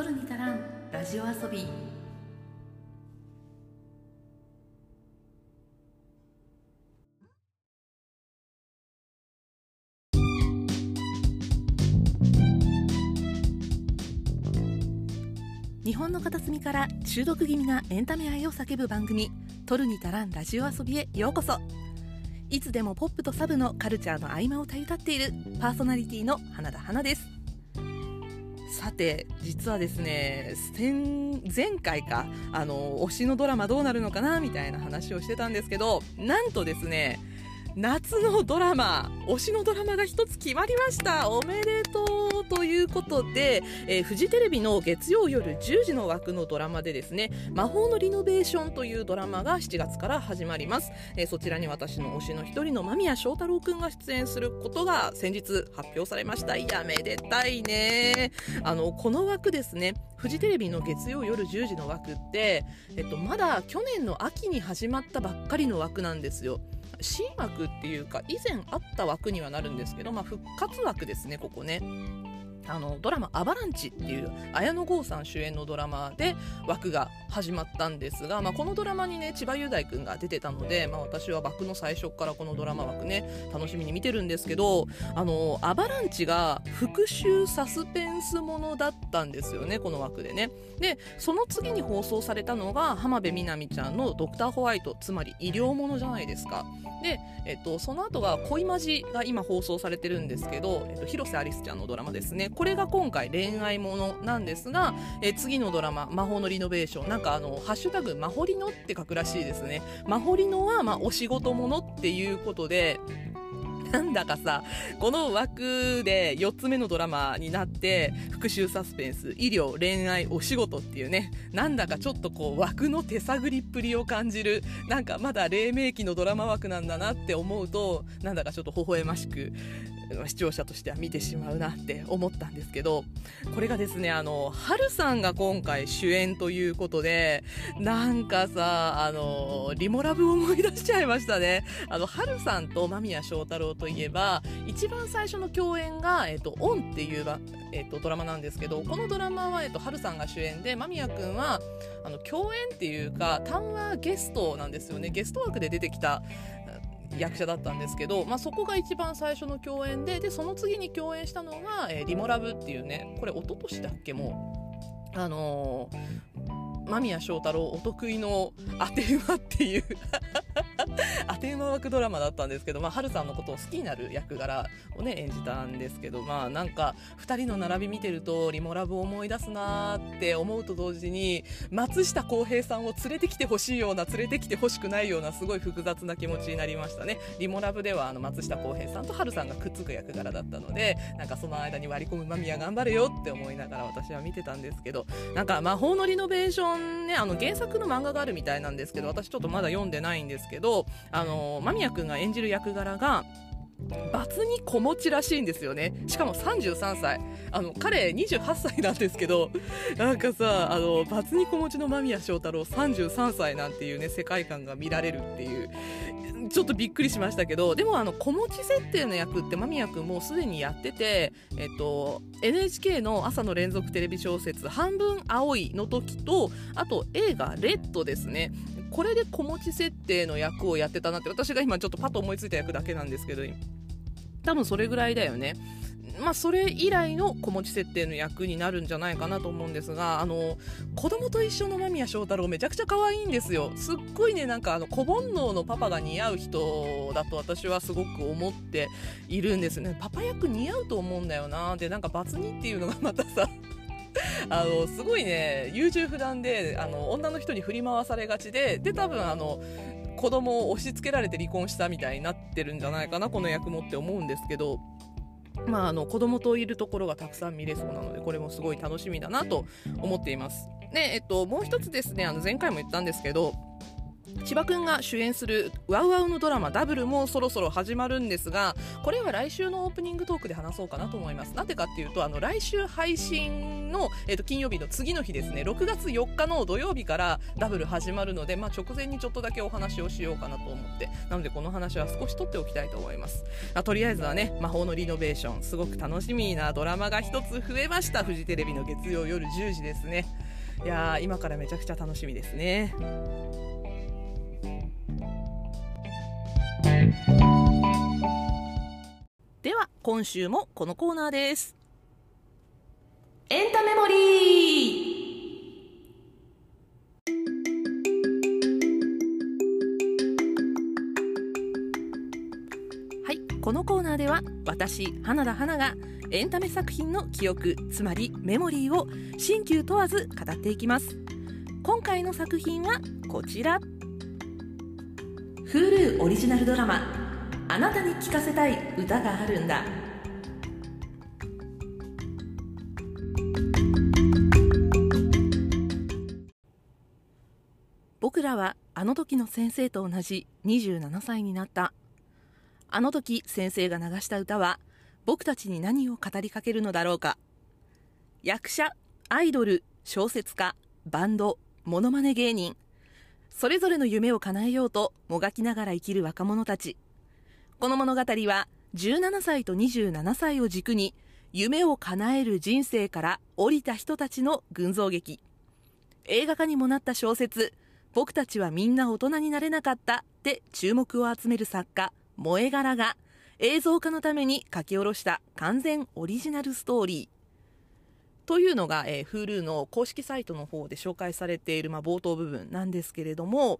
取るに足らん。ラジオ遊び。日本の片隅から中毒気味なエンタメ愛を叫ぶ番組「取るに足らんラジオ遊び」へようこそ。いつでもポップとサブのカルチャーの合間をたゆたっているパーソナリティの花田花です。さて実はですね前前回かあの推しのドラマどうなるのかなみたいな話をしてたんですけどなんとですね夏のドラマ推しのドラマが1つ決まりました。おめでとうということで、えー、フジテレビの月曜夜10時の枠のドラマでですね魔法のリノベーションというドラマが7月から始まります、えー、そちらに私の推しの一人の間宮祥太朗くんが出演することが先日発表されました。いやめでたいね。あのこの枠ですねフジテレビの月曜夜10時の枠って、えっと、まだ去年の秋に始まったばっかりの枠なんですよ。新枠っていうか以前あった枠にはなるんですけど、まあ、復活枠ですねここね。あのドラマ「アバランチ」っていう綾野剛さん主演のドラマで枠が始まったんですが、まあ、このドラマにね千葉雄大君が出てたので、まあ、私は枠の最初からこのドラマ枠ね楽しみに見てるんですけどあのアバランチが復讐サスペンスものだったんですよねこの枠でね。でその次に放送されたのが浜辺美波ちゃんの「ドクターホワイト」つまり医療ものじゃないですか。で、えっと、その後が「恋マジ」が今放送されてるんですけど、えっと、広瀬アリスちゃんのドラマですね。これが今回恋愛ものなんですが、え次のドラマ「魔法のリノベーション」なんかあの「ハッシュタグマホリノ」って書くらしいですね。魔法リノは、まあ、お仕事ものっていうことで なんだかさこの枠で4つ目のドラマになって復讐サスペンス医療恋愛お仕事っていうねなんだかちょっとこう枠の手探りっぷりを感じるなんかまだ黎明期のドラマ枠なんだなって思うとなんだかちょっと微笑ましく視聴者としては見てしまうなって思ったんですけどこれがですねあの春さんが今回主演ということでなんかさあのリモラブ思い出しちゃいましたね。あの春さんと間宮祥太朗といえば一番最初の共演が「えっと、オン」っていうえっと、ドラマなんですけどこのドラマは、えっと、春さんが主演で間宮君はあの共演っていうか単話ゲストなんですよね。ゲスト枠で出てきた役者だったんですけど、まあ、そこが一番最初の共演ででその次に共演したのが、えー、リモラブっていうねこれ一昨年だっけもうあのー、間宮祥太朗お得意の当て馬っていう。当て馬枠ドラマだったんですけど、まあ、春さんのことを好きになる役柄をね演じたんですけどまあなんか2人の並び見てるとリモラブを思い出すなーって思うと同時に松下洸平さんを連れてきてほしいような連れてきてほしくないようなすごい複雑な気持ちになりましたね。リモラブではあの松下洸平さんと春さんがくっつく役柄だったのでなんかその間に割り込む間宮頑張れよって思いながら私は見てたんですけどなんか魔法のリノベーションねあの原作の漫画があるみたいなんですけど私ちょっとまだ読んでないんですけどあの間宮君が演じる役柄がバツに子持ちらしいんですよね。しかも33歳。あの彼28歳なんですけどなんかさあのバツに子持ちの間宮祥太朗33歳なんていうね世界観が見られるっていう。ちょっとびっくりしましたけどでもあの子持ち設定の役って間宮君もうすでにやってて、えっと、NHK の朝の連続テレビ小説「半分青い」の時とあと映画「レッド」ですねこれで子持ち設定の役をやってたなって私が今ちょっとパッと思いついた役だけなんですけど多分それぐらいだよね。まあ、それ以来の子持ち設定の役になるんじゃないかなと思うんですがあの子供と一緒の間宮祥太朗めちゃくちゃ可愛いんですよ。すっごいねなんかあの小煩悩のパパが似合う人だと私はすごく思っているんですね。パパ役似合うと思うんだよな。でなんかバツ2っていうのがまたさあのすごいね優柔不断であの女の人に振り回されがちでで多分あの子供を押し付けられて離婚したみたいになってるんじゃないかなこの役もって思うんですけどまあ、あの子供といるところがたくさん見れそうなのでこれもすごい楽しみだなと思っています。で、えっと、もう一つですねあの前回も言ったんですけど千葉くんが主演するワウワウのドラマダブルもそろそろ始まるんですがこれは来週のオープニングトークで話そうかなと思います。なんでかっていうとあの来週配信の、えー、と金曜日の次の日ですね6月4日の土曜日からダブル始まるので、まあ、直前にちょっとだけお話をしようかなと思って。なのでこの話は少し取っておきたいと思います。あとりあえずはね魔法のリノベーションすごく楽しみなドラマが一つ増えました。フジテレビの月曜夜10時ですね。いやー今からめちゃくちゃ楽しみですね。今週もこのコーナーです。エンタメモリーはいこのコーナーでは私花田花がエンタメ作品の記憶つまりメモリーを新旧問わず語っていきます。今回の作品はこちら。Hulu オリジナルドラマ「あなたに聴かせたい歌があるんだ」僕らはあの時の先生と同じ27歳になった。あの時先生が流した歌は僕たちに何を語りかけるのだろうか。役者アイドル小説家バンドモノマネ芸人それぞれの夢を叶えようともがきながら生きる若者たち。この物語は17歳と27歳を軸に夢を叶える人生から降りた人たちの群像劇。映画化にもなった小説「僕たちはみんな大人になれなかった」で注目を集める作家萌え柄が映像化のために書き下ろした完全オリジナルストーリー。というのが、えー、Hulu の公式サイトの方で紹介されている、まあ、冒頭部分なんですけれども、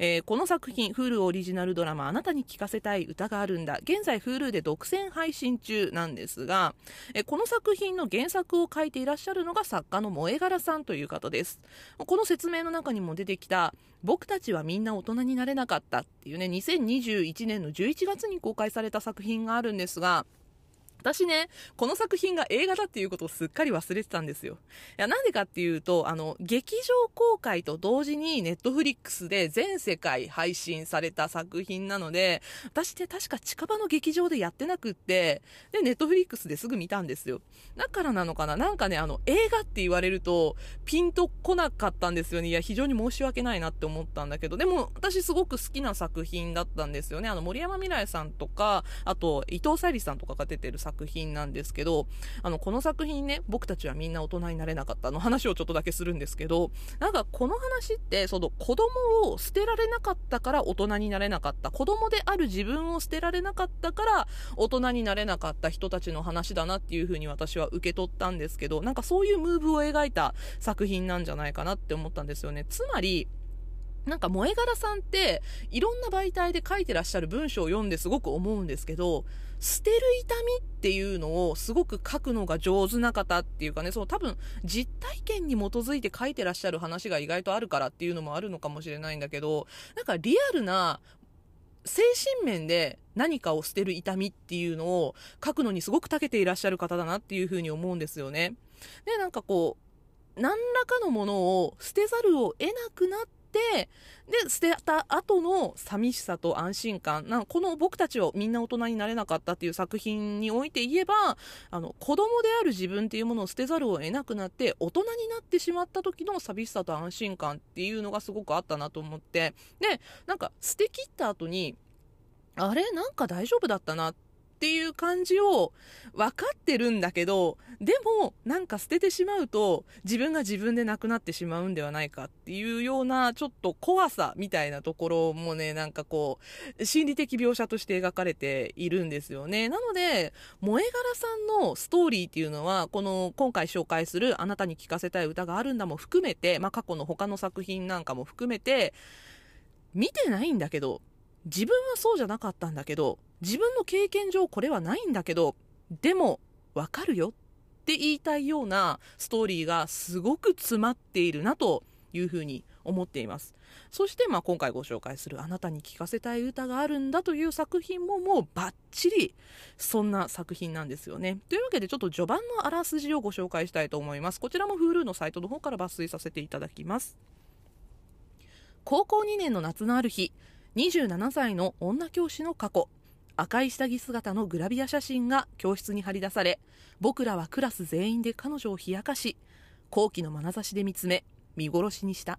えー、この作品 Hulu オリジナルドラマ「あなたに聴かせたい歌があるんだ」現在 Hulu で独占配信中なんですが、えー、この作品の原作を書いていらっしゃるのが作家の萌え柄さんという方です。この説明の中にも出てきた「僕たちはみんな大人になれなかった」っていうね2021年の11月に公開された作品があるんですが私ね、この作品が映画だっていうことをすっかり忘れてたんですよ。いや、なんでかっていうと、あの、劇場公開と同時にネットフリックスで全世界配信された作品なので、私って確か近場の劇場でやってなくって、で、ネットフリックスですぐ見たんですよ。だからなのかな？なんかね、あの、映画って言われると、ピンとこなかったんですよね。いや、非常に申し訳ないなって思ったんだけど、でも、私すごく好きな作品だったんですよね。あの、森山未来さんとか、あと、伊藤沙莉さんとかが出てる作品なんですけど、あの、この作品ね、僕たちはみんな大人になれなかったの話をちょっとだけするんですけど、なんかこの話って、その子供を捨てられなかったから大人になれなかった。子供である自分を捨てられなかったから大人になれなかった人たちの話だなっていうふうに私は受け取ったんですけど、なんかそういうムーブを描いた作品なんじゃないかなって思ったんですよね。つまり、なんか萌え柄さんっていろんな媒体で書いてらっしゃる文章を読んですごく思うんですけど捨てる痛みっていうのをすごく書くのが上手な方っていうかねそう多分実体験に基づいて書いてらっしゃる話が意外とあるからっていうのもあるのかもしれないんだけどなんかリアルな精神面で何かを捨てる痛みっていうのを書くのにすごく長けていらっしゃる方だなっていうふうに思うんですよね。でなんかこう何らかのものを捨てざるを得なくなっで捨てた後の寂しさと安心感。なこの僕たちをみんな大人になれなかったっていう作品において言えばあの子供である自分っていうものを捨てざるを得なくなって大人になってしまった時の寂しさと安心感っていうのがすごくあったなと思って。でなんか捨て切った後にあれ？なんか大丈夫だったなってっていう感じを分かってるんだけどでもなんか捨ててしまうと自分が自分でなくなってしまうんではないかっていうようなちょっと怖さみたいなところもねなんかこう心理的描写として描かれているんですよね。なので萌え柄さんのストーリーっていうのはこの今回紹介する「あなたに聴かせたい歌があるんだ」も含めて、まあ、過去の他の作品なんかも含めて見てないんだけど自分はそうじゃなかったんだけど自分の経験上これはないんだけどでもわかるよって言いたいようなストーリーがすごく詰まっているなというふうに思っています。そしてまあ今回ご紹介する「あなたに聴かせたい歌があるんだ」という作品ももうバッチリそんな作品なんですよね。というわけでちょっと序盤のあらすじをご紹介したいと思います。こちらも Hulu のサイトの方から抜粋させていただきます。高校2年の夏のある日27歳の女教師の過去。赤い下着姿のグラビア写真が教室に貼り出され僕らはクラス全員で彼女を冷やかし好奇の眼差しで見つめ見殺しにした。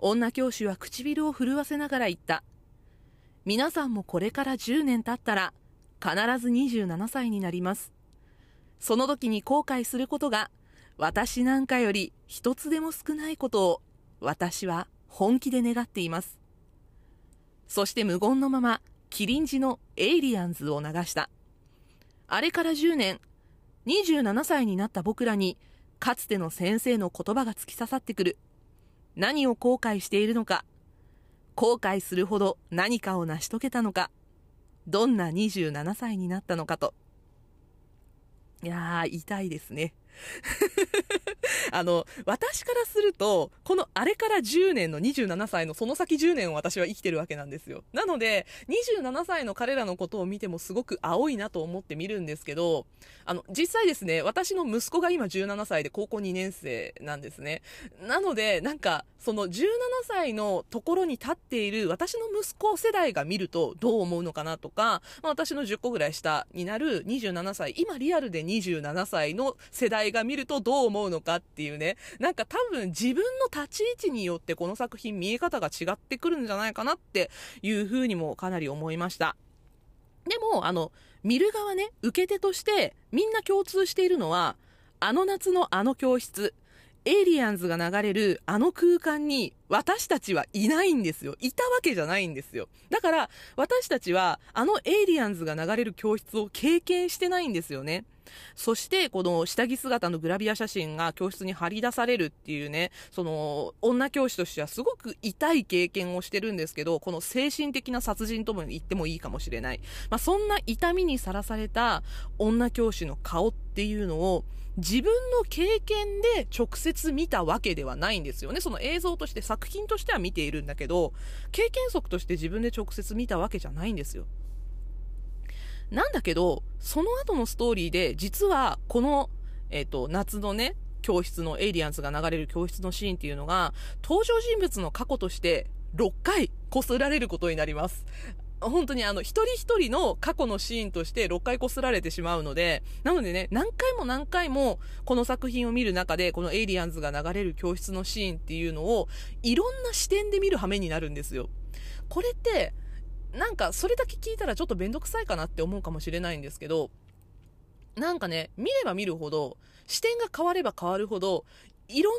女教師は唇を震わせながら言った。皆さんもこれから10年経ったら必ず27歳になります。その時に後悔することが私なんかより一つでも少ないことを私は本気で願っています。そして無言のままキリンジのエイリアンズを流した。あれから10年27歳になった僕らにかつての先生の言葉が突き刺さってくる。何を後悔しているのか後悔するほど何かを成し遂げたのかどんな27歳になったのかと。いやー痛いですね。あの、私からすると、このあれから10年の27歳のその先10年を私は生きてるわけなんですよ。なので、27歳の彼らのことを見てもすごく青いなと思って見るんですけど、あの、実際ですね、私の息子が今17歳で高校2年生なんですね。なので、なんか、その17歳のところに立っている私の息子世代が見るとどう思うのかなとか、まあ、私の10個ぐらい下になる27歳、今リアルで27歳の世代が見るとどう思うのかっていうね、なんか多分自分の立ち位置によってこの作品見え方が違ってくるんじゃないかなっていうふうにもかなり思いました。でも、あの、見る側ね、受け手としてみんな共通しているのは、あの夏のあの教室、エイリアンズが流れるあの空間に私たちはいないんですよ。いたわけじゃないんですよ。だから私たちはあのエイリアンズが流れる教室を経験してないんですよね。そしてこの下着姿のグラビア写真が教室に張り出されるっていうね、その女教師としてはすごく痛い経験をしてるんですけど、この精神的な殺人とも言ってもいいかもしれない。まあ、そんな痛みにさらされた女教師の顔っていうのを自分の経験で直接見たわけではないんですよね。その映像として作品としては見ているんだけど、経験則として自分で直接見たわけじゃないんですよ。なんだけど、その後のストーリーで、実はこの、えっ、ー、と、夏のね、教室のエイリアンズが流れる教室のシーンっていうのが、登場人物の過去として6回こすられることになります。本当にあの、一人一人の過去のシーンとして6回こすられてしまうので、なのでね、何回も何回もこの作品を見る中で、このエイリアンズが流れる教室のシーンっていうのを、いろんな視点で見る羽目になるんですよ。これって、なんかそれだけ聞いたらちょっとめんどくさいかなって思うかもしれないんですけど、なんかね、見れば見るほど、視点が変われば変わるほど、いろん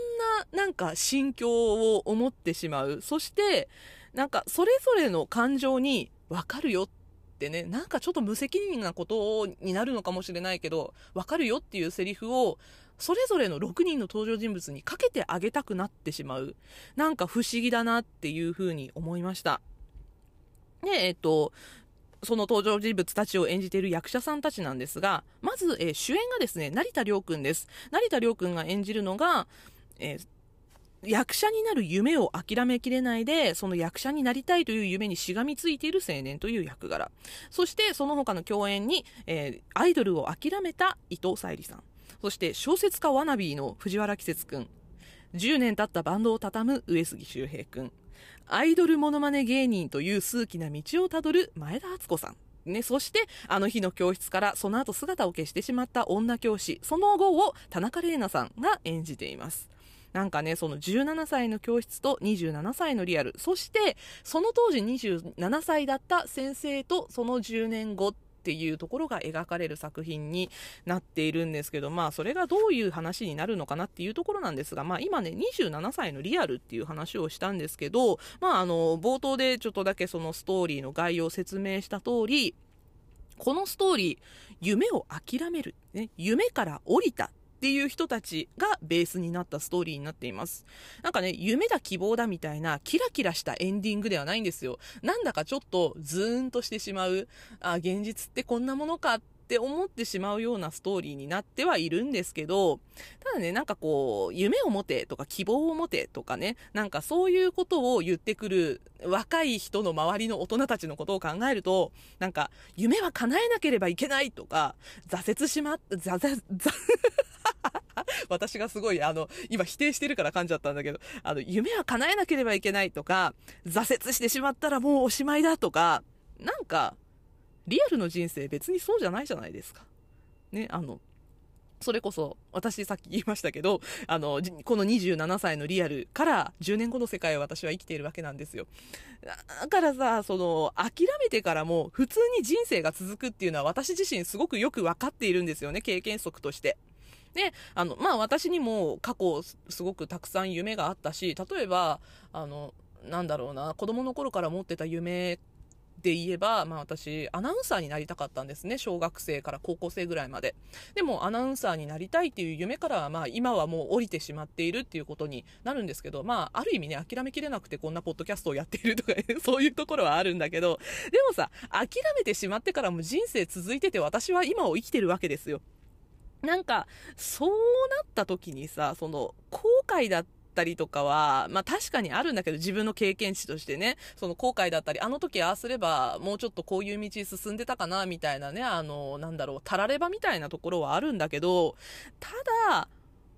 ななんか心境を思ってしまう。そして、なんかそれぞれの感情にわかるよってね、なんかちょっと無責任なことになるのかもしれないけど、わかるよっていうセリフを、それぞれの6人の登場人物にかけてあげたくなってしまう。なんか不思議だなっていうふうに思いました。で、えっと、その登場人物たちを演じている役者さんたちなんですが、まず、えー、主演がですね、成田凌君です。成田凌君が演じるのが、えー役者になる夢を諦めきれないで、その役者になりたいという夢にしがみついている青年という役柄。そして、その他の共演に、えー、アイドルを諦めた伊藤沙莉さん。そして、小説家ワナビーの藤原季節くん。10年経ったバンドを畳む上杉周平くん。アイドルモノマネ芸人という数奇な道をたどる前田敦子さん。ね、そして、あの日の教室からその後姿を消してしまった女教師、その後を田中玲奈さんが演じています。なんかね、その17歳の教室と27歳のリアル、そして、その当時27歳だった先生とその10年後っていうところが描かれる作品になっているんですけど、まあ、それがどういう話になるのかなっていうところなんですが、まあ、今ね、27歳のリアルっていう話をしたんですけど、まあ、あの、冒頭でちょっとだけそのストーリーの概要を説明した通り、このストーリー、夢を諦める、ね、夢から降りた。っていう人たちがベースになったストーリーになっています。なんかね、夢だ希望だみたいなキラキラしたエンディングではないんですよ。なんだかちょっとズーンとしてしまう、あ、現実ってこんなものかって思ってしまうようなストーリーになってはいるんですけど、ただね、なんかこう、夢を持てとか希望を持てとかね、なんかそういうことを言ってくる若い人の周りの大人たちのことを考えると、なんか、夢は叶えなければいけないとか、挫折しま、挫折、私がすごい、あの、今否定してるから噛んじゃったんだけど、あの、夢は叶えなければいけないとか、挫折してしまったらもうおしまいだとか、なんか、リアルの人生別にそうじゃないじゃないですか。ね、あの、それこそ、私さっき言いましたけど、あの、この27歳のリアルから10年後の世界を私は生きているわけなんですよ。だからさ、その、諦めてからも普通に人生が続くっていうのは私自身すごくよく分かっているんですよね、経験則として。で、あの、まあ私にも過去すごくたくさん夢があったし、例えば、あの、なんだろうな、子供の頃から持ってた夢で言えば、まあ私、アナウンサーになりたかったんですね。小学生から高校生ぐらいまで。でも、アナウンサーになりたいっていう夢からは、まあ今はもう降りてしまっているっていうことになるんですけど、まあある意味ね、諦めきれなくてこんなポッドキャストをやっているとか、そういうところはあるんだけど、でもさ、諦めてしまってからも人生続いてて私は今を生きてるわけですよ。なんか、そうなった時にさ、その、後悔だったりとかは、まあ確かにあるんだけど、自分の経験値としてね、その後悔だったり、あの時ああすれば、もうちょっとこういう道進んでたかな、みたいなね、あの、なんだろう、たらればみたいなところはあるんだけど、ただ、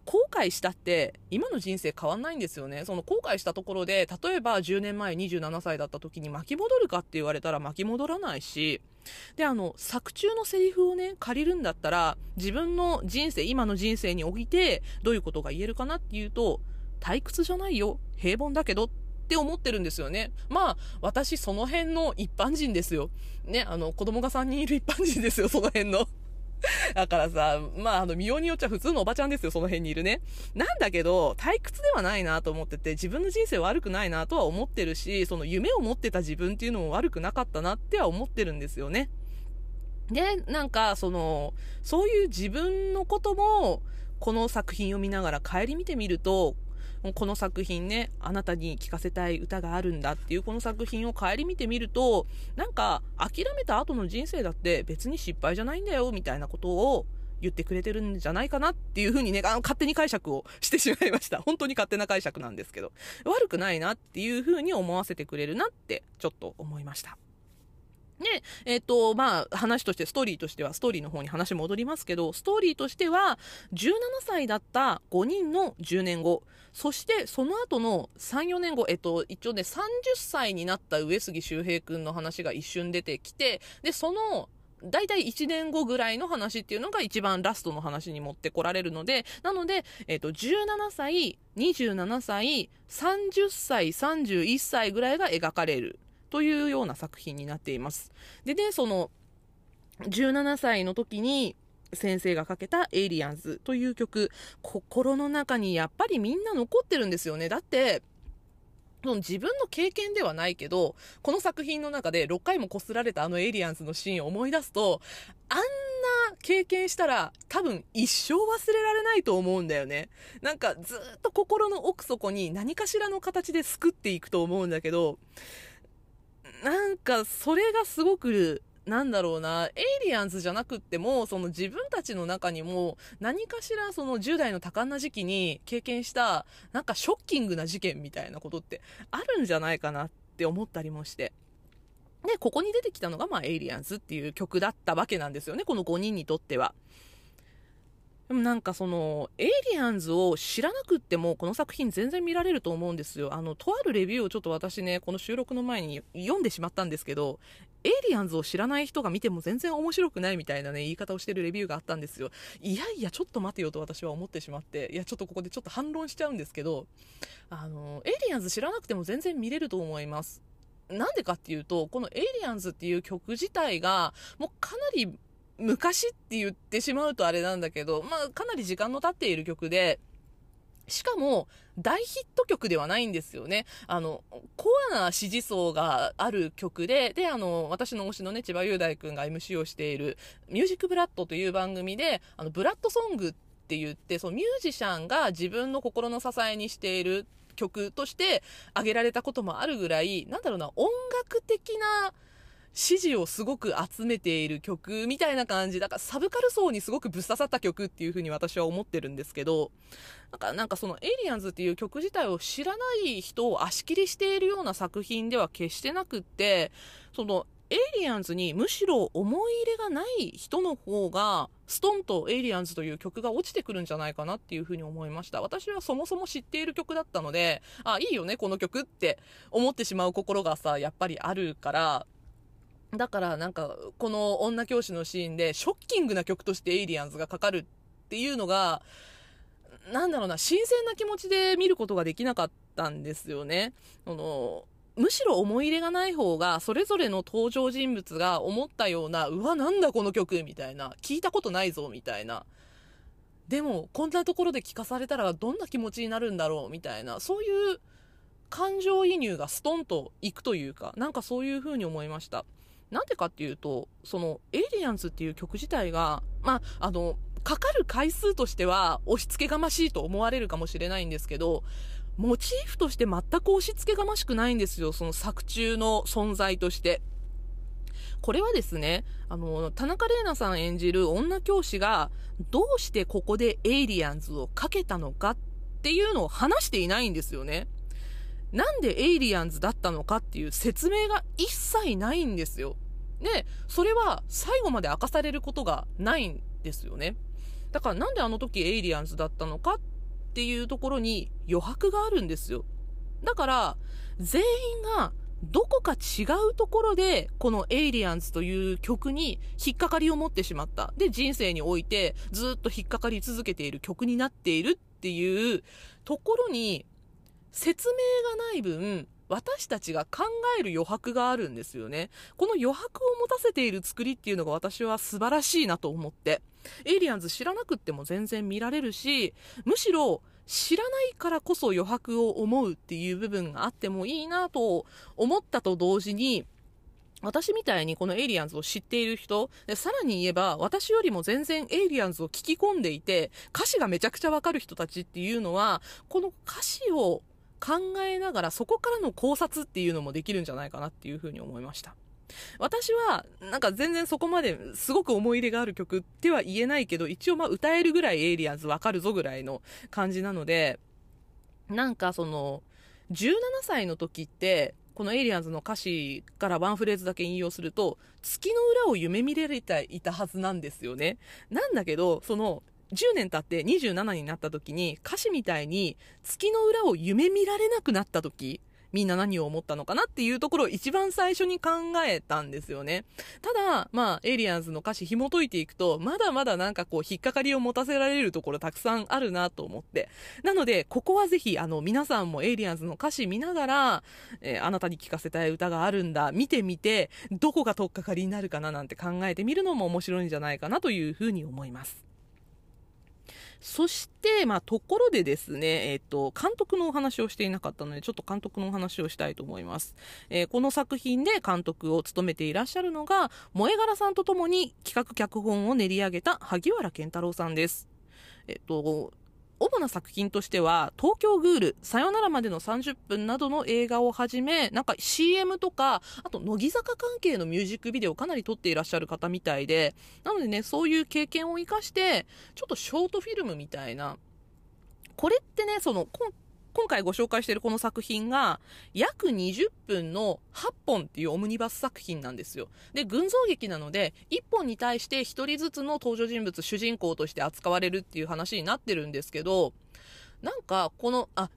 後悔したって今の人生変わんないんですよね。その後悔したところで、例えば10年前27歳だった時に巻き戻るかって言われたら巻き戻らないし、で、あの、作中のセリフをね、借りるんだったら、自分の人生、今の人生において、どういうことが言えるかなっていうと、退屈じゃないよ。平凡だけどって思ってるんですよね。まあ、私その辺の一般人ですよ。ね、あの、子供が3人いる一般人ですよ、その辺の。だからさ、まあ、あの、見ようによっちゃ普通のおばちゃんですよ、その辺にいるね。なんだけど、退屈ではないなと思ってて、自分の人生悪くないなとは思ってるし、その夢を持ってた自分っていうのも悪くなかったなっては思ってるんですよね。で、なんか、その、そういう自分のことも、この作品を見ながら帰り見てみると、この作品ね、あなたに聴かせたい歌があるんだっていうこの作品を顧みてみると、なんか諦めた後の人生だって別に失敗じゃないんだよみたいなことを言ってくれてるんじゃないかなっていうふうにね、あの勝手に解釈をしてしまいました。本当に勝手な解釈なんですけど、悪くないなっていうふうに思わせてくれるなってちょっと思いました。で、えっ、ー、と、まあ、話として、ストーリーとしては、ストーリーの方に話戻りますけど、ストーリーとしては、17歳だった5人の10年後、そしてその後の3、4年後、えっと、一応ね、30歳になった上杉周平君の話が一瞬出てきて、で、その、大体1年後ぐらいの話っていうのが一番ラストの話に持ってこられるので、なので、えっ、と、17歳、27歳、30歳、31歳ぐらいが描かれる。というような作品になっています。でね、その、17歳の時に、先生がかけたエイリアンズという曲、心の中にやっぱりみんな残ってるんですよね。だって、自分の経験ではないけど、この作品の中で6回も擦られたあのエイリアンズのシーンを思い出すと、あんな経験したら多分一生忘れられないと思うんだよね。なんかずっと心の奥底に何かしらの形で救っていくと思うんだけど、なんかそれがすごくなんだろうな、エイリアンズじゃなくっても、その自分たちの中にも、何かしらその10代の多感な時期に経験した、なんかショッキングな事件みたいなことってあるんじゃないかなって思ったりもして。で、ここに出てきたのが、まあ、エイリアンズっていう曲だったわけなんですよね、この5人にとっては。でもなんかその、エイリアンズを知らなくっても、この作品全然見られると思うんですよ。あの、とあるレビューをちょっと私ね、この収録の前に読んでしまったんですけど、エイリアンズを知らない人が見ても全然面白くないみたいなね、言い方をしてるレビューがあったんですよ。いやいや、ちょっと待てよと私は思ってしまって、いや、ちょっとここでちょっと反論しちゃうんですけど、あの、エイリアンズ知らなくても全然見れると思います。なんでかっていうと、このエイリアンズっていう曲自体が、もうかなり昔って言ってしまうとあれなんだけど、まあ、かなり時間の経っている曲で、しかも、大ヒット曲ではないんですよね。あの、コアな支持層がある曲で、で、あの、私の推しのね、千葉雄大くんが MC をしている、ミュージックブラッドという番組で、あの、ブラッドソングって言って、そのミュージシャンが自分の心の支えにしている曲として挙げられたこともあるぐらい、なんだろうな、音楽的な、支持をすごく集めている曲みたいな感じ。だからサブカル層にすごくぶっ刺さった曲っていう風に私は思ってるんですけど、なんかなんかそのエイリアンズっていう曲自体を知らない人を足切りしているような作品では決してなくって、そのエイリアンズにむしろ思い入れがない人の方がストンとエイリアンズという曲が落ちてくるんじゃないかなっていうふうに思いました私はそもそも知っている曲だったのであいいよねこの曲って思ってしまう心がさやっぱりあるからだからなんかこの女教師のシーンでショッキングな曲としてエイリアンズがかかるっていうのがなんだろうな新鮮な気持ちで見ることができなかったんですよね。あのむしろ思い入れがない方がそれぞれの登場人物が思ったようなうわなんだこの曲みたいな聞いたことないぞみたいなでもこんなところで聞かされたらどんな気持ちになるんだろうみたいなそういう感情移入がストンといくというかなんかそういう風に思いましたなんでかっていうとその「エイリアンズ」っていう曲自体がまああのかかる回数としては押し付けがましいと思われるかもしれないんですけどモチーフとして全く押し付けがましくないんですよ、その作中の存在として。これはですね、あの、田中麗奈さん演じる女教師が、どうしてここでエイリアンズをかけたのかっていうのを話していないんですよね。なんでエイリアンズだったのかっていう説明が一切ないんですよ。で、それは最後まで明かされることがないんですよね。だからなんであの時エイリアンズだったのかっていうところに余白があるんですよ。だから、全員がどこか違うところで、このエイリアンズという曲に引っかかりを持ってしまった。で、人生においてずっと引っかかり続けている曲になっているっていうところに、説明がない分、私たちが考える余白があるんですよね。この余白を持たせている作りっていうのが私は素晴らしいなと思って。エイリアンズ知らなくっても全然見られるし、むしろ知らないからこそ余白を思うっていう部分があってもいいなと思ったと同時に、私みたいにこのエイリアンズを知っている人、でさらに言えば私よりも全然エイリアンズを聞き込んでいて、歌詞がめちゃくちゃわかる人たちっていうのは、この歌詞を考えながらそこからの考察っていうのもできるんじゃないかなっていうふうに思いました。私は、なんか全然そこまですごく思い入れがある曲っては言えないけど、一応まあ歌えるぐらいエイリアンズわかるぞぐらいの感じなので、なんかその、17歳の時って、このエイリアンズの歌詞からワンフレーズだけ引用すると、月の裏を夢見れていたはずなんですよね。なんだけど、その、10年経って27になった時に歌詞みたいに月の裏を夢見られなくなった時みんな何を思ったのかなっていうところを一番最初に考えたんですよね。ただ、まあ、エイリアンズの歌詞紐解いていくと、まだまだなんかこう、引っかかりを持たせられるところたくさんあるなと思って。なので、ここはぜひ、あの、皆さんもエイリアンズの歌詞見ながら、えー、あなたに聴かせたい歌があるんだ、見てみて、どこが取っかかりになるかななんて考えてみるのも面白いんじゃないかなというふうに思います。そして、まあ、ところでですね、えっ、と、監督のお話をしていなかったので、ちょっと監督のお話をしたいと思います。えー、この作品で監督を務めていらっしゃるのが、萌え柄さんと共に企画脚本を練り上げた萩原健太郎さんです。えっ、と、主な作品としては、東京グール、さよならまでの30分などの映画をはじめ、なんか CM とか、あと乃木坂関係のミュージックビデオをかなり撮っていらっしゃる方みたいで、なのでね、そういう経験を活かして、ちょっとショートフィルムみたいな、これってね、その、今回ご紹介しているこの作品が約20分の8本っていうオムニバス作品なんですよ。で、群像劇なので1本に対して1人ずつの登場人物、主人公として扱われるっていう話になってるんですけど、なんかこの、あ、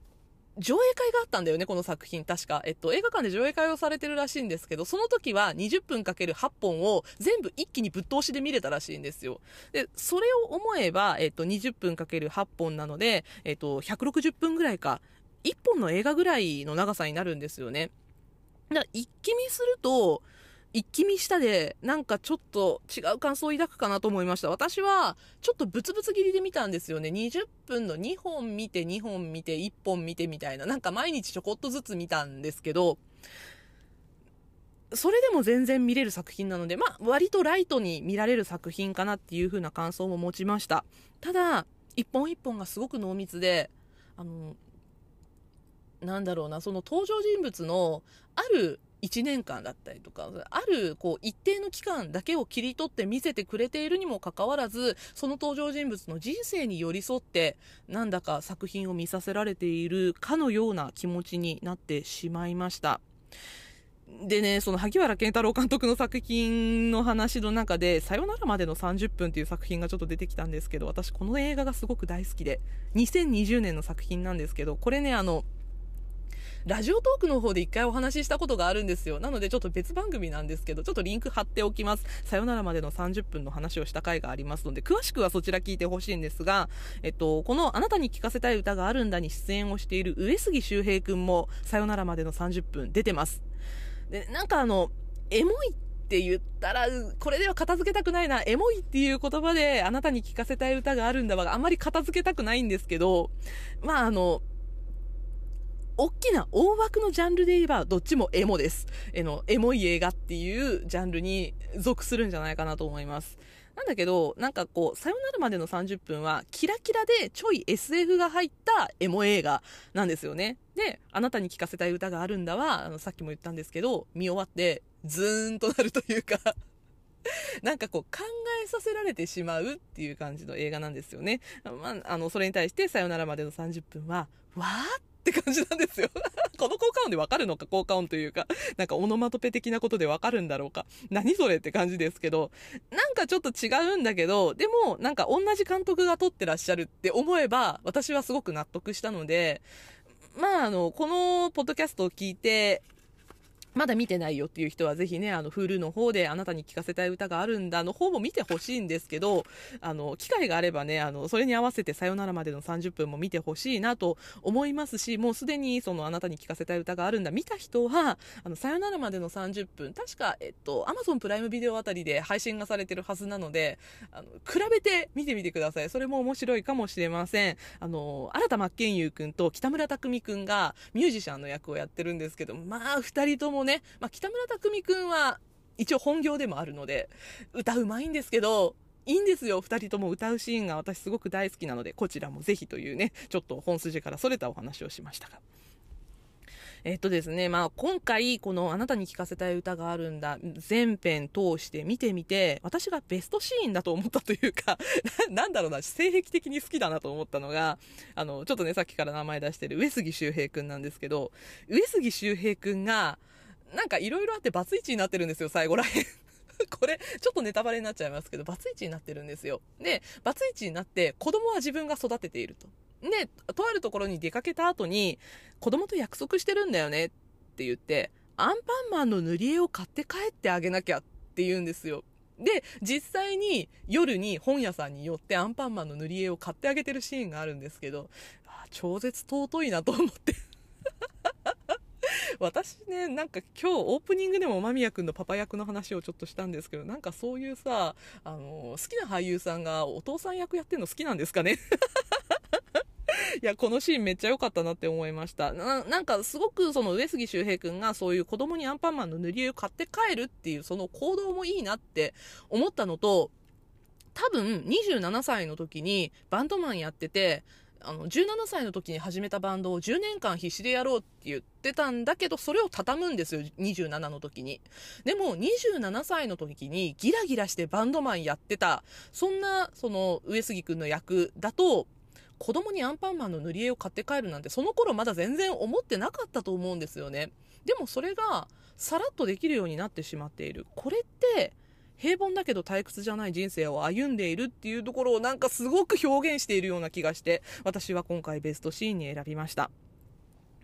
上映会があったんだよね、この作品。確か。えっと、映画館で上映会をされてるらしいんですけど、その時は20分かける8本を全部一気にぶっ通しで見れたらしいんですよ。で、それを思えば、えっと、20分かける8本なので、えっと、160分ぐらいか。1本の映画ぐらいの長さになるんですよね。だから一気見すると、一気見したで、なんかちょっと違う感想を抱くかなと思いました。私は、ちょっとブツブツ切りで見たんですよね。20分の2本見て、2本見て、1本見てみたいな。なんか毎日ちょこっとずつ見たんですけど、それでも全然見れる作品なので、まあ、割とライトに見られる作品かなっていう風な感想も持ちました。ただ、一本一本がすごく濃密で、あの、なんだろうな、その登場人物のある1年間だったりとか、あるこう一定の期間だけを切り取って見せてくれているにもかかわらず、その登場人物の人生に寄り添って、なんだか作品を見させられているかのような気持ちになってしまいました。でね、その萩原健太郎監督の作品の話の中で、さよならまでの30分っていう作品がちょっと出てきたんですけど、私この映画がすごく大好きで、2020年の作品なんですけど、これね、あの、ラジオトークの方で一回お話ししたことがあるんですよ。なのでちょっと別番組なんですけど、ちょっとリンク貼っておきます。さよならまでの30分の話をした回がありますので、詳しくはそちら聞いてほしいんですが、えっと、このあなたに聞かせたい歌があるんだに出演をしている上杉周平くんも、さよならまでの30分出てます。で、なんかあの、エモいって言ったら、これでは片付けたくないな、エモいっていう言葉であなたに聞かせたい歌があるんだわ、あまり片付けたくないんですけど、まああの、大きな大枠のジャンルで言えば、どっちもエモです。えの、エモい映画っていうジャンルに属するんじゃないかなと思います。なんだけど、なんかこう、さよならまでの30分は、キラキラでちょい SF が入ったエモ映画なんですよね。で、あなたに聴かせたい歌があるんだは、あの、さっきも言ったんですけど、見終わって、ズーンとなるというか なんかこう考えさせられてしまうっていう感じの映画なんですよね。まあ、あの、それに対してさよならまでの30分は、わーって感じなんですよ。この効果音でわかるのか効果音というか、なんかオノマトペ的なことでわかるんだろうか。何それって感じですけど、なんかちょっと違うんだけど、でもなんか同じ監督が撮ってらっしゃるって思えば、私はすごく納得したので、まああの、このポッドキャストを聞いて、まだ見てないよっていう人はぜひね、あの、Hulu の方であなたに聴かせたい歌があるんだの方も見てほしいんですけど、あの、機会があればね、あの、それに合わせてさよならまでの30分も見てほしいなと思いますし、もうすでにそのあなたに聴かせたい歌があるんだ見た人は、あの、さよならまでの30分、確か、えっと、Amazon プライムビデオあたりで配信がされてるはずなので、あの、比べて見てみてください。それも面白いかもしれません。あの、新田真剣佑くんと北村匠海くんがミュージシャンの役をやってるんですけど、まあ、二人ともね、まあ、北村匠海くんは一応本業でもあるので、歌うまいんですけど、いいんですよ。二人とも歌うシーンが私すごく大好きなので、こちらもぜひというね、ちょっと本筋からそれたお話をしましたが。えっとですね、まあ今回このあなたに聴かせたい歌があるんだ、全編通して見てみて、私がベストシーンだと思ったというか なんだろうな、性癖的に好きだなと思ったのが、あの、ちょっとね、さっきから名前出してる上杉周平くんなんですけど、上杉周平くんが、なんかいろいろあってバツイチになってるんですよ、最後らへん。これ、ちょっとネタバレになっちゃいますけど、バツイチになってるんですよ。で、バツイチになって、子供は自分が育てていると。で、とあるところに出かけた後に、子供と約束してるんだよねって言って、アンパンマンの塗り絵を買って帰ってあげなきゃって言うんですよ。で、実際に夜に本屋さんに寄ってアンパンマンの塗り絵を買ってあげてるシーンがあるんですけど、超絶尊いなと思って 私ね、なんか今日オープニングでも間宮くんのパパ役の話をちょっとしたんですけど、なんかそういうさ、あの、好きな俳優さんがお父さん役やってるの好きなんですかね？いや、このシーンめっちゃ良かったなって思いました。なんかすごくその上杉周平くんがそういう子供にアンパンマンの塗り絵を買って帰るっていうその行動もいいなって思ったのと、多分27歳の時にバンドマンやってて、あの、17歳の時に始めたバンドを10年間必死でやろうって言ってたんだけど、それを畳むんですよ、27の時に。でも、27歳の時にギラギラしてバンドマンやってた、そんな、その、上杉くんの役だと、子供にアンパンマンの塗り絵を買って帰るなんて、その頃まだ全然思ってなかったと思うんですよね。でもそれが、さらっとできるようになってしまっている。これって、平凡だけど退屈じゃない人生を歩んでいるっていうところをなんかすごく表現しているような気がして、私は今回ベストシーンに選びました。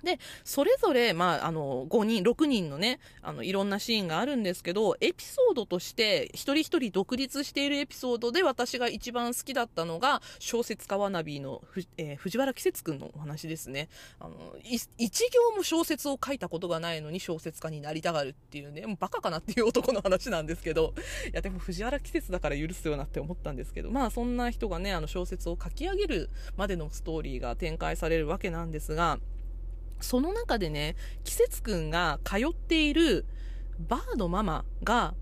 で、それぞれ、まあ、あの、5人、6人のね、あの、いろんなシーンがあるんですけど、エピソードとして、一人一人独立しているエピソードで私が一番好きだったのが、小説家ワナビーの、えー、藤原季節くんのお話ですね。あの、一行も小説を書いたことがないのに小説家になりたがるっていうね、もうバカかなっていう男の話なんですけど、いや、でも藤原季節だから許すよなって思ったんですけど、まあ、そんな人がね、あの、小説を書き上げるまでのストーリーが展開されるわけなんですが、その中でね、季節くんが通っているバーのママが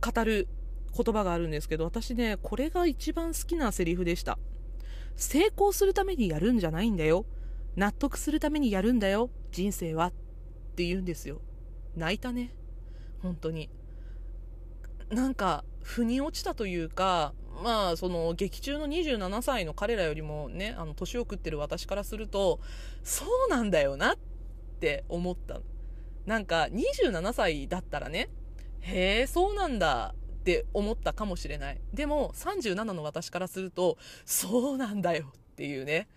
語る言葉があるんですけど、私ね、これが一番好きなセリフでした。成功するためにやるんじゃないんだよ。納得するためにやるんだよ。人生は。って言うんですよ。泣いたね。本当に。なんか、腑に落ちたというか、まあ、その、劇中の27歳の彼らよりもね、あの、年を食ってる私からすると、そうなんだよなって思った。なんか27歳だったらねへえそうなんだって思ったかもしれないでも37の私からするとそうなんだよっていうね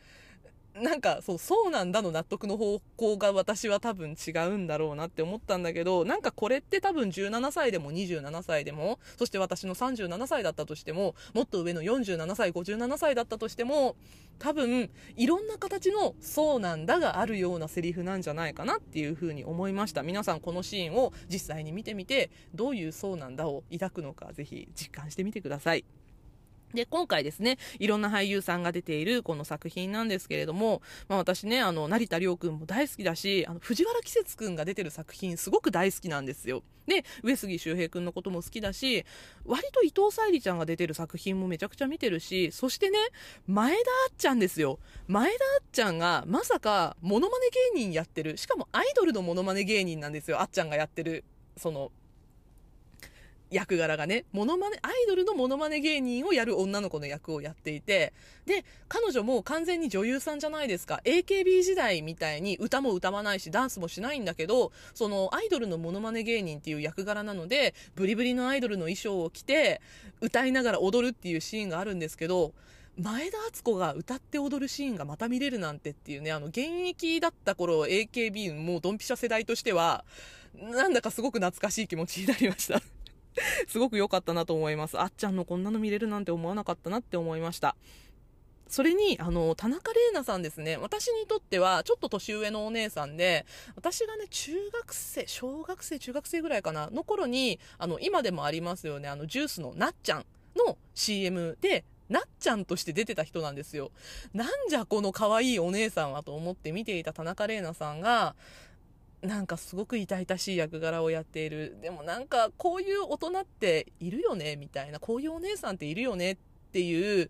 なんかそうそうなんだの納得の方向が私は多分違うんだろうなって思ったんだけどなんかこれって多分17歳でも27歳でもそして私の37歳だったとしてももっと上の47歳57歳だったとしても多分いろんな形のそうなんだがあるようなセリフなんじゃないかなっていうふうに思いました皆さんこのシーンを実際に見てみてどういうそうなんだを抱くのかぜひ実感してみてください。で、今回ですね、いろんな俳優さんが出ているこの作品なんですけれども、まあ私ね、あの、成田凌くんも大好きだし、あの、藤原季節くんが出てる作品すごく大好きなんですよ。で、上杉周平くんのことも好きだし、割と伊藤沙莉ちゃんが出てる作品もめちゃくちゃ見てるし、そしてね、前田あっちゃんですよ。前田あっちゃんがまさかモノマネ芸人やってる、しかもアイドルのモノマネ芸人なんですよ。あっちゃんがやってる、その、役柄がね、モノマネ、アイドルのモノマネ芸人をやる女の子の役をやっていて、で、彼女も完全に女優さんじゃないですか。AKB 時代みたいに歌も歌わないし、ダンスもしないんだけど、そのアイドルのモノマネ芸人っていう役柄なので、ブリブリのアイドルの衣装を着て、歌いながら踊るっていうシーンがあるんですけど、前田敦子が歌って踊るシーンがまた見れるなんてっていうね、あの、現役だった頃 AKB もうドンピシャ世代としては、なんだかすごく懐かしい気持ちになりました すごく良かったなと思います。あっちゃんのこんなの見れるなんて思わなかったなって思いました。それに、あの、田中玲奈さんですね。私にとっては、ちょっと年上のお姉さんで、私がね、中学生、小学生、中学生ぐらいかな、の頃に、あの、今でもありますよね、あの、ジュースのなっちゃんの CM で、なっちゃんとして出てた人なんですよ。なんじゃこの可愛いお姉さんはと思って見ていた田中玲奈さんが、なんかすごく痛々しい役柄をやっている。でもなんかこういう大人っているよねみたいな、こういうお姉さんっているよねっていう、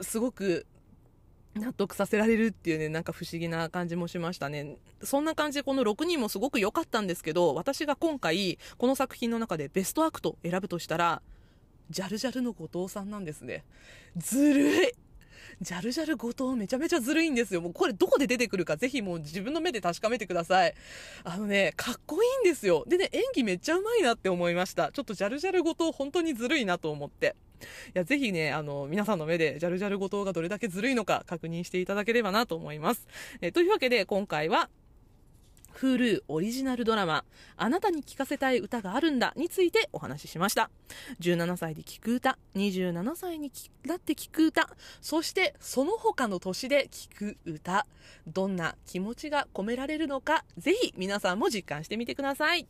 すごく納得させられるっていうね、なんか不思議な感じもしましたね。そんな感じでこの6人もすごく良かったんですけど、私が今回この作品の中でベストアクト選ぶとしたら、ジャルジャルの後藤さんなんですね。ずるいジャルジャル後藤めちゃめちゃずるいんですよ。もうこれどこで出てくるかぜひもう自分の目で確かめてください。あのね、かっこいいんですよ。でね、演技めっちゃうまいなって思いました。ちょっとジャルジャル後藤本当にずるいなと思って。いや、ぜひね、あの、皆さんの目でジャルジャル後藤がどれだけずるいのか確認していただければなと思います。えというわけで今回は Hulu オリジナルドラマ「あなたに聴かせたい歌があるんだ」についてお話ししました。17歳で聴く歌27歳になって聴く歌そしてその他の年で聴く歌どんな気持ちが込められるのかぜひ皆さんも実感してみてください。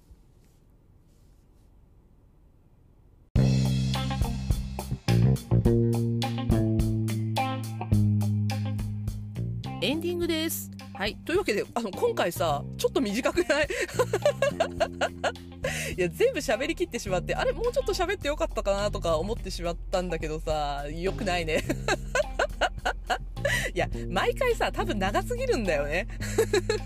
エンディングです。はい。というわけで、あの、今回さ、ちょっと短くない？いや、全部喋りきってしまって、あれ、もうちょっと喋ってよかったかなとか思ってしまったんだけどさ、よくないね。いや、毎回さ、多分長すぎるんだよね。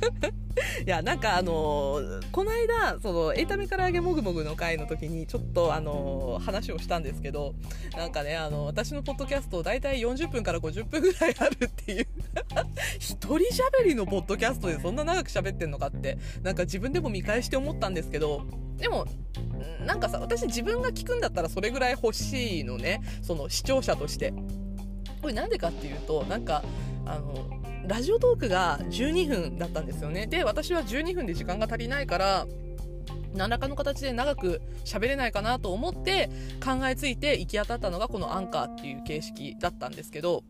いや、なんかあのー、この間、その、エンタメから揚げもぐもぐの回の時に、ちょっとあのー、話をしたんですけど、なんかね、あの、私のポッドキャスト、だいたい40分から50分ぐらいあるっていう一人喋りのポッドキャストでそんな長く喋ってんのかって、なんか自分でも見返して思ったんですけど、でも、なんかさ、私自分が聞くんだったらそれぐらい欲しいのね、その視聴者として。これなんでかっていうと、なんか、あの、ラジオトークが12分だったんですよね。で、私は12分で時間が足りないから、何らかの形で長く喋れないかなと思って考えついて行き当たったのがこのアンカーっていう形式だったんですけど、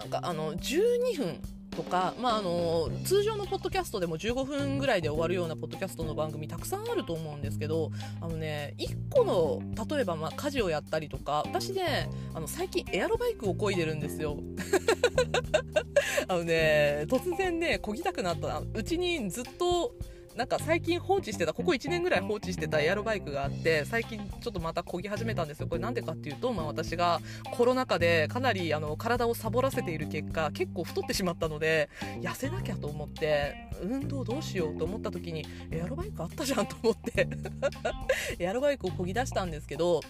なんかあの、12分とか、まあ、あの通常のポッドキャストでも15分ぐらいで終わるようなポッドキャストの番組たくさんあると思うんですけどあのね1個の例えばまあ家事をやったりとか私ねあの最近エアロバイクを漕いでるんですよ。あのね突然ね漕ぎたくなった。うちにずっとなんか最近放置してた、ここ1年ぐらい放置してたエアロバイクがあって、最近ちょっとまた漕ぎ始めたんですよ。これなんでかっていうと、まあ私がコロナ禍でかなりあの体をサボらせている結果、結構太ってしまったので、痩せなきゃと思って、運動どうしようと思った時に、エアロバイクあったじゃんと思って エアロバイクを漕ぎ出したんですけど、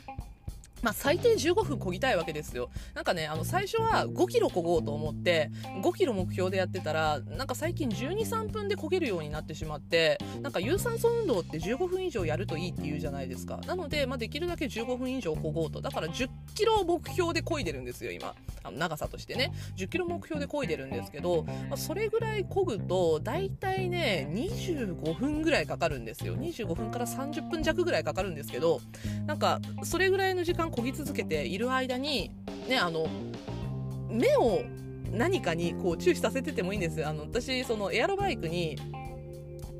まあ、最低15分こぎたいわけですよ。なんかね、あの、最初は5キロこごうと思って、5キロ目標でやってたら、なんか最近12、3分でこげるようになってしまって、なんか有酸素運動って15分以上やるといいって言うじゃないですか。なので、まあ、できるだけ15分以上こごうと。だから10キロ目標で漕いでるんですよ、今。あの長さとしてね。10キロ目標で漕いでるんですけど、まあ、それぐらい漕ぐと、だいたいね、25分ぐらいかかるんですよ。25分から30分弱ぐらいかかるんですけど、なんか、それぐらいの時間漕ぎ続けている間に、ね、あの、目を何かにこう注視させててもいいんです。あの、私、そのエアロバイクに、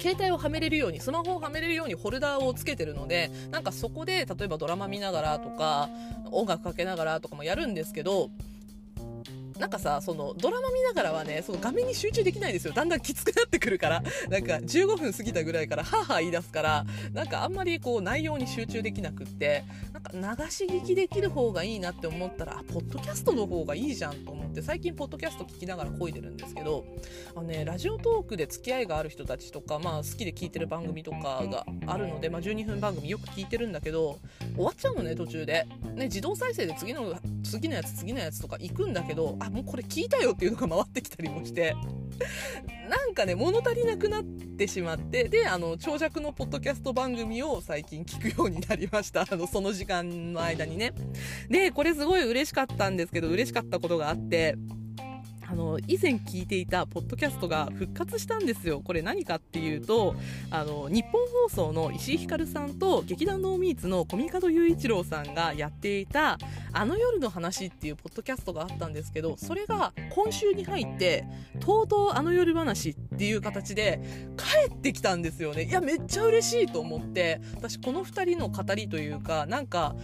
携帯をはめれるように、スマホをはめれるようにホルダーをつけてるので、なんかそこで、例えばドラマ見ながらとか、音楽かけながらとかもやるんですけど、なんかさ、そのドラマ見ながらはね、その画面に集中できないんですよ。だんだんきつくなってくるから。なんか15分過ぎたぐらいからハーハー言い出すから、なんかあんまりこう内容に集中できなくって、なんか流し聞きできる方がいいなって思ったら、あ、ポッドキャストの方がいいじゃんと思って、最近ポッドキャスト聞きながら漕いでるんですけど、あのね、ラジオトークで付き合いがある人たちとか、まあ好きで聞いてる番組とかがあるので、まあ12分番組よく聞いてるんだけど、終わっちゃうのね、途中で。ね、自動再生で次の、次のやつ、次のやつとか行くんだけど、あ、もうこれ聞いたよっていうのが回ってきたりもして。なんかね物足りなくなってしまってであの長尺のポッドキャスト番組を最近聞くようになりました。あのその時間の間にね。でこれすごい嬉しかったんですけど嬉しかったことがあってあの以前聞いていたポッドキャストが復活したんですよ。これ何かっていうとあの日本放送の石井ひかるさんと劇団ノーミーツの小見門雄一郎さんがやっていた「あの夜の話」っていうポッドキャストがあったんですけどそれが今週に入って「とうとうあの夜話」っていう形で帰ってきたんですよね。いやめっちゃ嬉しいと思って私この2人の語りというかなんか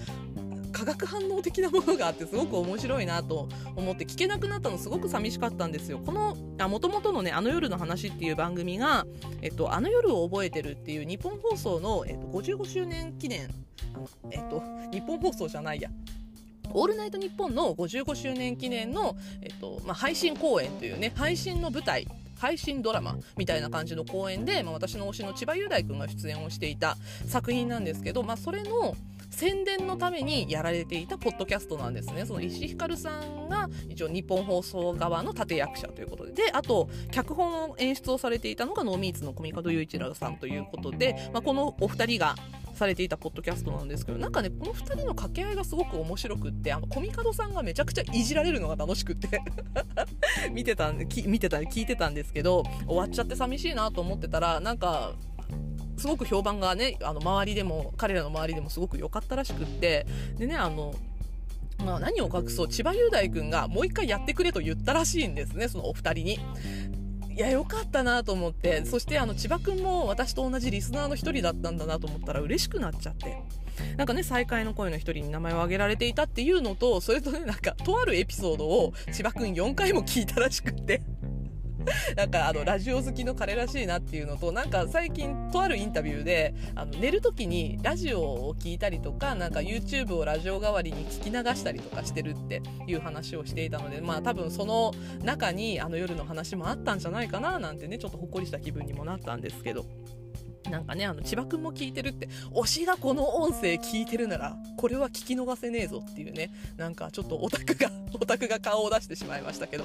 化学反応的なものがあってすごく面白いなと思って聞けなくなったのすごく寂しかったんですよ。このもともとのね「あの夜の話」っていう番組が「えっと、あの夜を覚えてる」っていう日本放送の、えっと、55周年記念えっと日本放送じゃないやオールナイトニッポンの55周年記念の、えっとまあ、配信公演というね配信の舞台配信ドラマみたいな感じの公演で、まあ、私の推しの千葉雄大君が出演をしていた作品なんですけど、まあ、それの宣伝のためにやられていたポッドキャストなんですね。その石井ひかるさんが一応日本放送側の立役者ということで、で、あと、脚本を演出をされていたのがノーミーツの小見門雄一郎さんということで、まあ、このお二人がされていたポッドキャストなんですけど、なんかね、この2人の掛け合いがすごく面白くって、あの、コミカドさんがめちゃくちゃいじられるのが楽しくって。見てたんで、見てた、聞いてたんですけど、終わっちゃって寂しいなと思ってたら、なんか、すごく評判がね、あの、周りでも、彼らの周りでもすごく良かったらしくって、でね、あの、まあ何を隠そう、千葉雄大君がもう一回やってくれと言ったらしいんですね、そのお二人に。いや、よかったなと思って、そしてあの、千葉くんも私と同じリスナーの一人だったんだなと思ったら嬉しくなっちゃって。なんかね、再会の声の一人に名前を挙げられていたっていうのと、それとね、なんか、とあるエピソードを千葉くん4回も聞いたらしくって なんかあのラジオ好きの彼らしいなっていうのとなんか最近とあるインタビューであの寝る時にラジオを聞いたりとかなんか YouTube をラジオ代わりに聞き流したりとかしてるっていう話をしていたのでまあ多分その中にあの夜の話もあったんじゃないかななんてねちょっとほっこりした気分にもなったんですけど。なんかね、あの、千葉くんも聞いてるって、推しがこの音声聞いてるなら、これは聞き逃せねえぞっていうね、なんかちょっとオタクが、オタクが顔を出してしまいましたけど、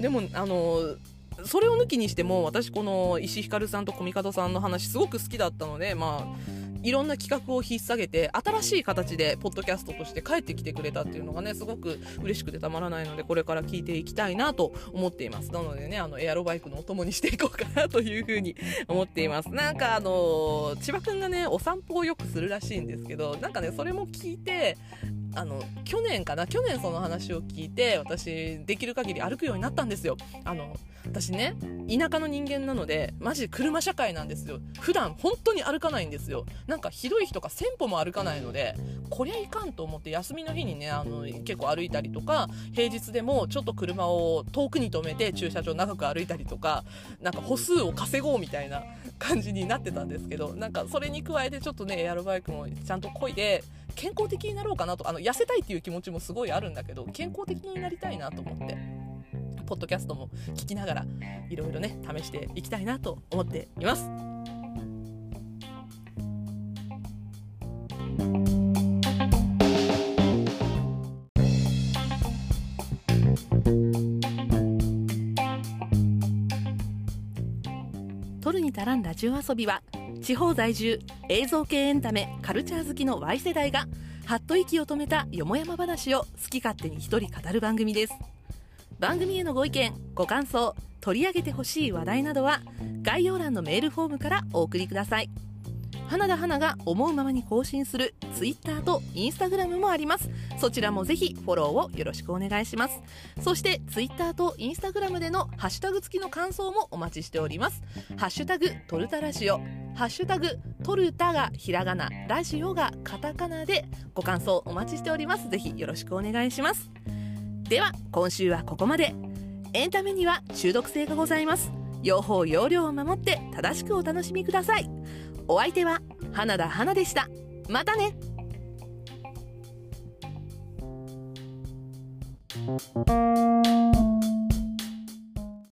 でも、あの、それを抜きにしても、私この石ひかるさんと小見門さんの話すごく好きだったので、まあ、いろんな企画を引っ提げて、新しい形で、ポッドキャストとして帰ってきてくれたっていうのがね、すごく嬉しくてたまらないので、これから聞いていきたいなと思っています。なのでね、あの、エアロバイクのお供にしていこうかなというふうに 思っています。なんかあの、千葉くんがね、お散歩をよくするらしいんですけど、なんかね、それも聞いて、あの、去年かな去年その話を聞いて、私、できる限り歩くようになったんですよ。あの、私ね、田舎の人間なので、マジ車社会なんですよ。普段、本当に歩かないんですよ。なんか、ひどい人が1000歩も歩かないので、こりゃいかんと思って、休みの日にね、あの、結構歩いたりとか、平日でもちょっと車を遠くに止めて駐車場長く歩いたりとか、なんか歩数を稼ごうみたいな感じになってたんですけど、なんか、それに加えてちょっとね、エアロバイクもちゃんと漕いで、健康的になろうかなと、あの、痩せたいっていう気持ちもすごいあるんだけど、健康的になりたいなと思って、ポッドキャストも聞きながら、いろいろね、試していきたいなと思っています。に足らんラジオ遊びは地方在住映像系エンタメカルチャー好きの Y 世代がはっと息を止めたよもやま話を好き勝手に一人語る番組です。番組へのご意見ご感想取り上げてほしい話題などは概要欄のメールフォームからお送りください。花田花が思うままに更新する Twitter と Instagram もあります。そちらもぜひフォローをよろしくお願いします。そして Twitter と Instagram でのハッシュタグ付きの感想もお待ちしております。ハッシュタグトルタラジオ。ハッシュタグトルタがひらがな。ラジオがカタカナでご感想お待ちしております。ぜひよろしくお願いします。では今週はここまで。エンタメには中毒性がございます。用法用量を守って正しくお楽しみください。お相手は花田花でしたまたね Thank you.